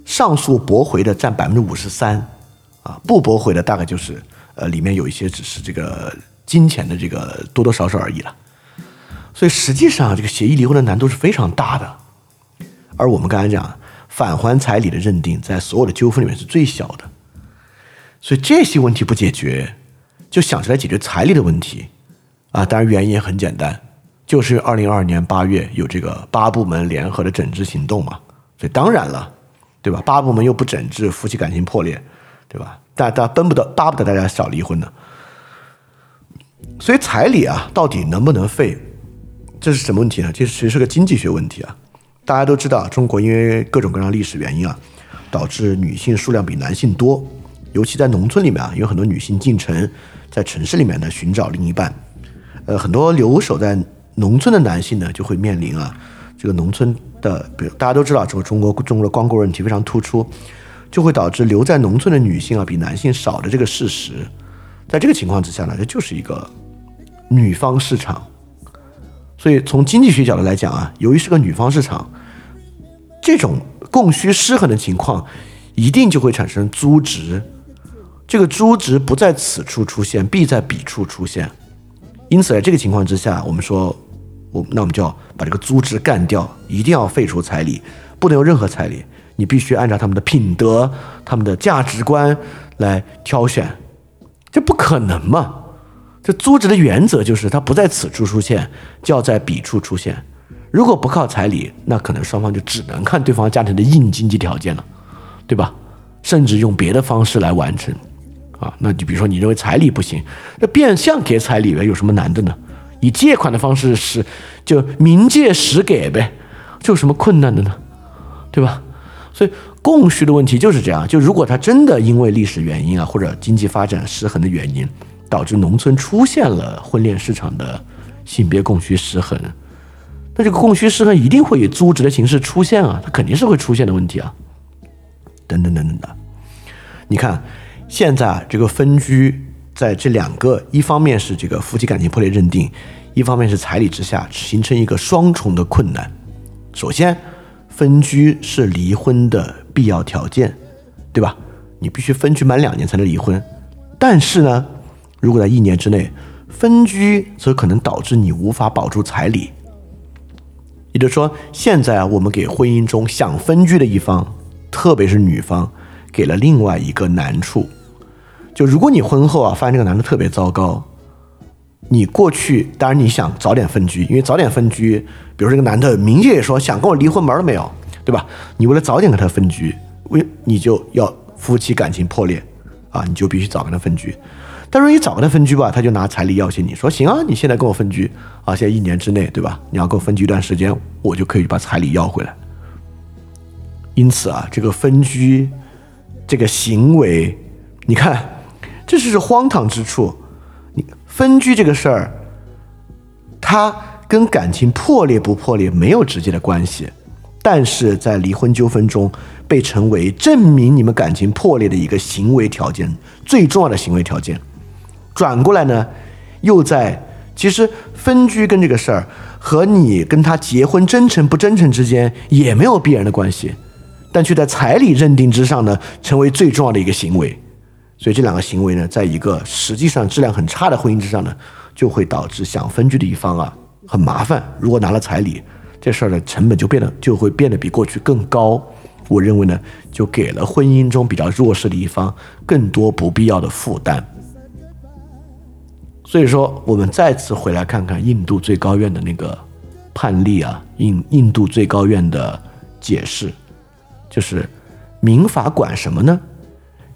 上诉驳回的占百分之五十三，啊，不驳回的大概就是呃里面有一些只是这个金钱的这个多多少少而已了。所以实际上这个协议离婚的难度是非常大的。而我们刚才讲返还彩礼的认定，在所有的纠纷里面是最小的。所以这些问题不解决。就想着来解决彩礼的问题，啊，当然原因也很简单，就是二零二二年八月有这个八部门联合的整治行动嘛，所以当然了，对吧？八部门又不整治，夫妻感情破裂，对吧？大家奔不得，巴不得大家少离婚呢。所以彩礼啊，到底能不能废，这是什么问题呢？这其实是个经济学问题啊。大家都知道，中国因为各种各样历史原因啊，导致女性数量比男性多，尤其在农村里面啊，有很多女性进城。在城市里面呢，寻找另一半，呃，很多留守在农村的男性呢，就会面临啊，这个农村的，比如大家都知道，这个中国中国的光棍问题非常突出，就会导致留在农村的女性啊比男性少的这个事实。在这个情况之下呢，这就是一个女方市场。所以从经济学角度来讲啊，由于是个女方市场，这种供需失衡的情况，一定就会产生租值。这个租值不在此处出现，必在彼处出现。因此，在这个情况之下，我们说，我那我们就要把这个租值干掉，一定要废除彩礼，不能有任何彩礼。你必须按照他们的品德、他们的价值观来挑选，这不可能嘛？这租值的原则就是它不在此处出现，就要在彼处出现。如果不靠彩礼，那可能双方就只能看对方家庭的硬经济条件了，对吧？甚至用别的方式来完成。啊，那就比如说你认为彩礼不行，那变相给彩礼呗有什么难的呢？以借款的方式是，就明借实给呗，这有什么困难的呢？对吧？所以供需的问题就是这样。就如果他真的因为历史原因啊，或者经济发展失衡的原因，导致农村出现了婚恋市场的性别供需失衡，那这个供需失衡一定会以租值的形式出现啊，它肯定是会出现的问题啊，等等等等的。你看。现在啊这个分居在这两个，一方面是这个夫妻感情破裂认定，一方面是彩礼之下，形成一个双重的困难。首先，分居是离婚的必要条件，对吧？你必须分居满两年才能离婚。但是呢，如果在一年之内分居，则可能导致你无法保住彩礼。也就是说，现在啊，我们给婚姻中想分居的一方，特别是女方，给了另外一个难处。就如果你婚后啊发现这个男的特别糟糕，你过去当然你想早点分居，因为早点分居，比如这个男的明确也说想跟我离婚门都没有，对吧？你为了早点跟他分居，为你就要夫妻感情破裂啊，你就必须早跟他分居。但是你早跟他分居吧，他就拿彩礼要挟你说行啊，你现在跟我分居啊，现在一年之内，对吧？你要跟我分居一段时间，我就可以把彩礼要回来。因此啊，这个分居这个行为，你看，这就是荒唐之处。你分居这个事儿，它跟感情破裂不破裂没有直接的关系，但是在离婚纠纷中被成为证明你们感情破裂的一个行为条件，最重要的行为条件。转过来呢，又在其实分居跟这个事儿和你跟他结婚真诚不真诚之间也没有必然的关系，但却在彩礼认定之上呢，成为最重要的一个行为。所以这两个行为呢，在一个实际上质量很差的婚姻之上呢，就会导致想分居的一方啊很麻烦。如果拿了彩礼，这事儿的成本就变得就会变得比过去更高。我认为呢，就给了婚姻中比较弱势的一方更多不必要的负担。所以说，我们再次回来看看印度最高院的那个判例啊，印印度最高院的解释，就是民法管什么呢？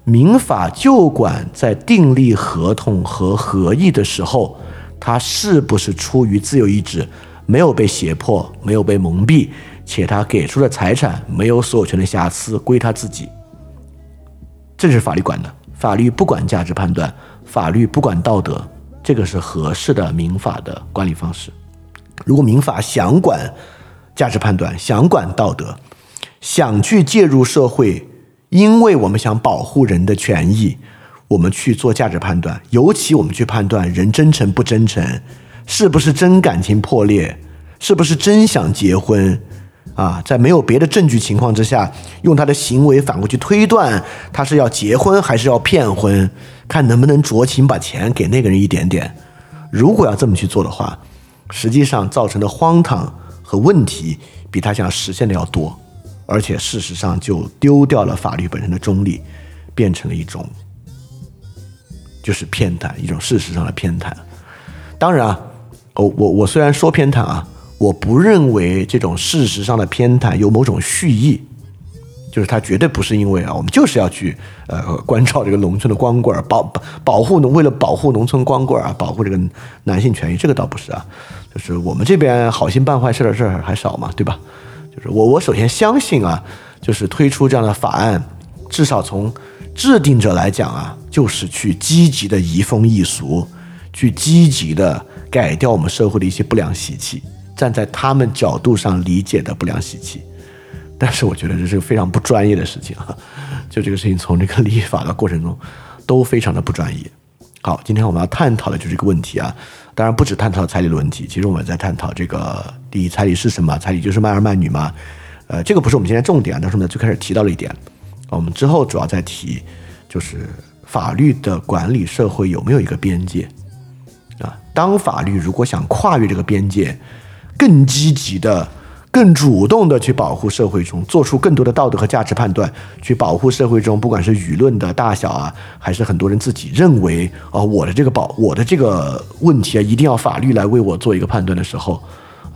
民法就管在订立合同和合意的时候，他是不是出于自由意志，没有被胁迫，没有被蒙蔽，且他给出的财产没有所有权的瑕疵归他自己，这是法律管的。法律不管价值判断，法律不管道德。这个是合适的民法的管理方式。如果民法想管价值判断，想管道德，想去介入社会，因为我们想保护人的权益，我们去做价值判断，尤其我们去判断人真诚不真诚，是不是真感情破裂，是不是真想结婚。啊，在没有别的证据情况之下，用他的行为反过去推断，他是要结婚还是要骗婚，看能不能酌情把钱给那个人一点点。如果要这么去做的话，实际上造成的荒唐和问题比他想实现的要多，而且事实上就丢掉了法律本身的中立，变成了一种就是偏袒，一种事实上的偏袒。当然啊，我我我虽然说偏袒啊。我不认为这种事实上的偏袒有某种蓄意，就是他绝对不是因为啊，我们就是要去呃关照这个农村的光棍儿，保保护农为了保护农村光棍儿啊，保护这个男性权益，这个倒不是啊，就是我们这边好心办坏事的事儿还少嘛，对吧？就是我我首先相信啊，就是推出这样的法案，至少从制定者来讲啊，就是去积极的移风易俗，去积极的改掉我们社会的一些不良习气。站在他们角度上理解的不良习气，但是我觉得这是个非常不专业的事情啊！就这个事情从这个立法的过程中都非常的不专业。好，今天我们要探讨的就是这个问题啊，当然不止探讨彩礼的问题，其实我们在探讨这个第一，彩礼是什么？彩礼就是卖儿卖女吗？呃，这个不是我们今天重点啊，但是我们最开始提到了一点，我们之后主要在提就是法律的管理社会有没有一个边界啊？当法律如果想跨越这个边界。更积极的、更主动的去保护社会中，做出更多的道德和价值判断，去保护社会中，不管是舆论的大小啊，还是很多人自己认为啊，我的这个保我的这个问题啊，一定要法律来为我做一个判断的时候，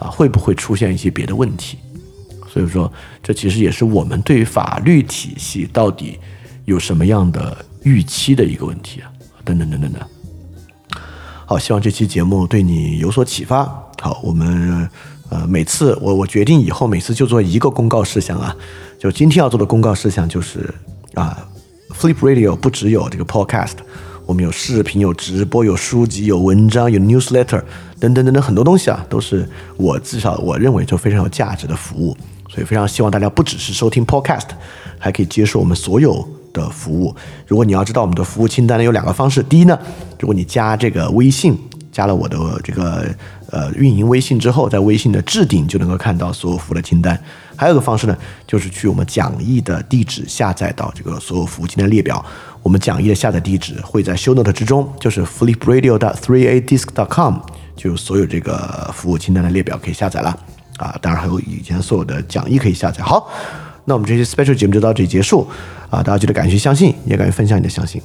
啊，会不会出现一些别的问题？所以说，这其实也是我们对法律体系到底有什么样的预期的一个问题啊，等等等等的。好，希望这期节目对你有所启发。好，我们呃每次我我决定以后每次就做一个公告事项啊，就今天要做的公告事项就是啊，Flip Radio 不只有这个 Podcast，我们有视频、有直播、有书籍、有文章、有 Newsletter 等等等等很多东西啊，都是我至少我认为就非常有价值的服务，所以非常希望大家不只是收听 Podcast，还可以接受我们所有的服务。如果你要知道我们的服务清单呢，有两个方式。第一呢，如果你加这个微信，加了我的这个呃运营微信之后，在微信的置顶就能够看到所有服务的清单。还有个方式呢，就是去我们讲义的地址下载到这个所有服务清单列表。我们讲义的下载地址会在 Show Note 之中，就是 flipradio. dot three a disc. dot com，就所有这个服务清单的列表可以下载了啊。当然还有以前所有的讲义可以下载。好，那我们这期 special 节目就到这里结束啊。大家记得敢于相信，也敢于分享你的相信。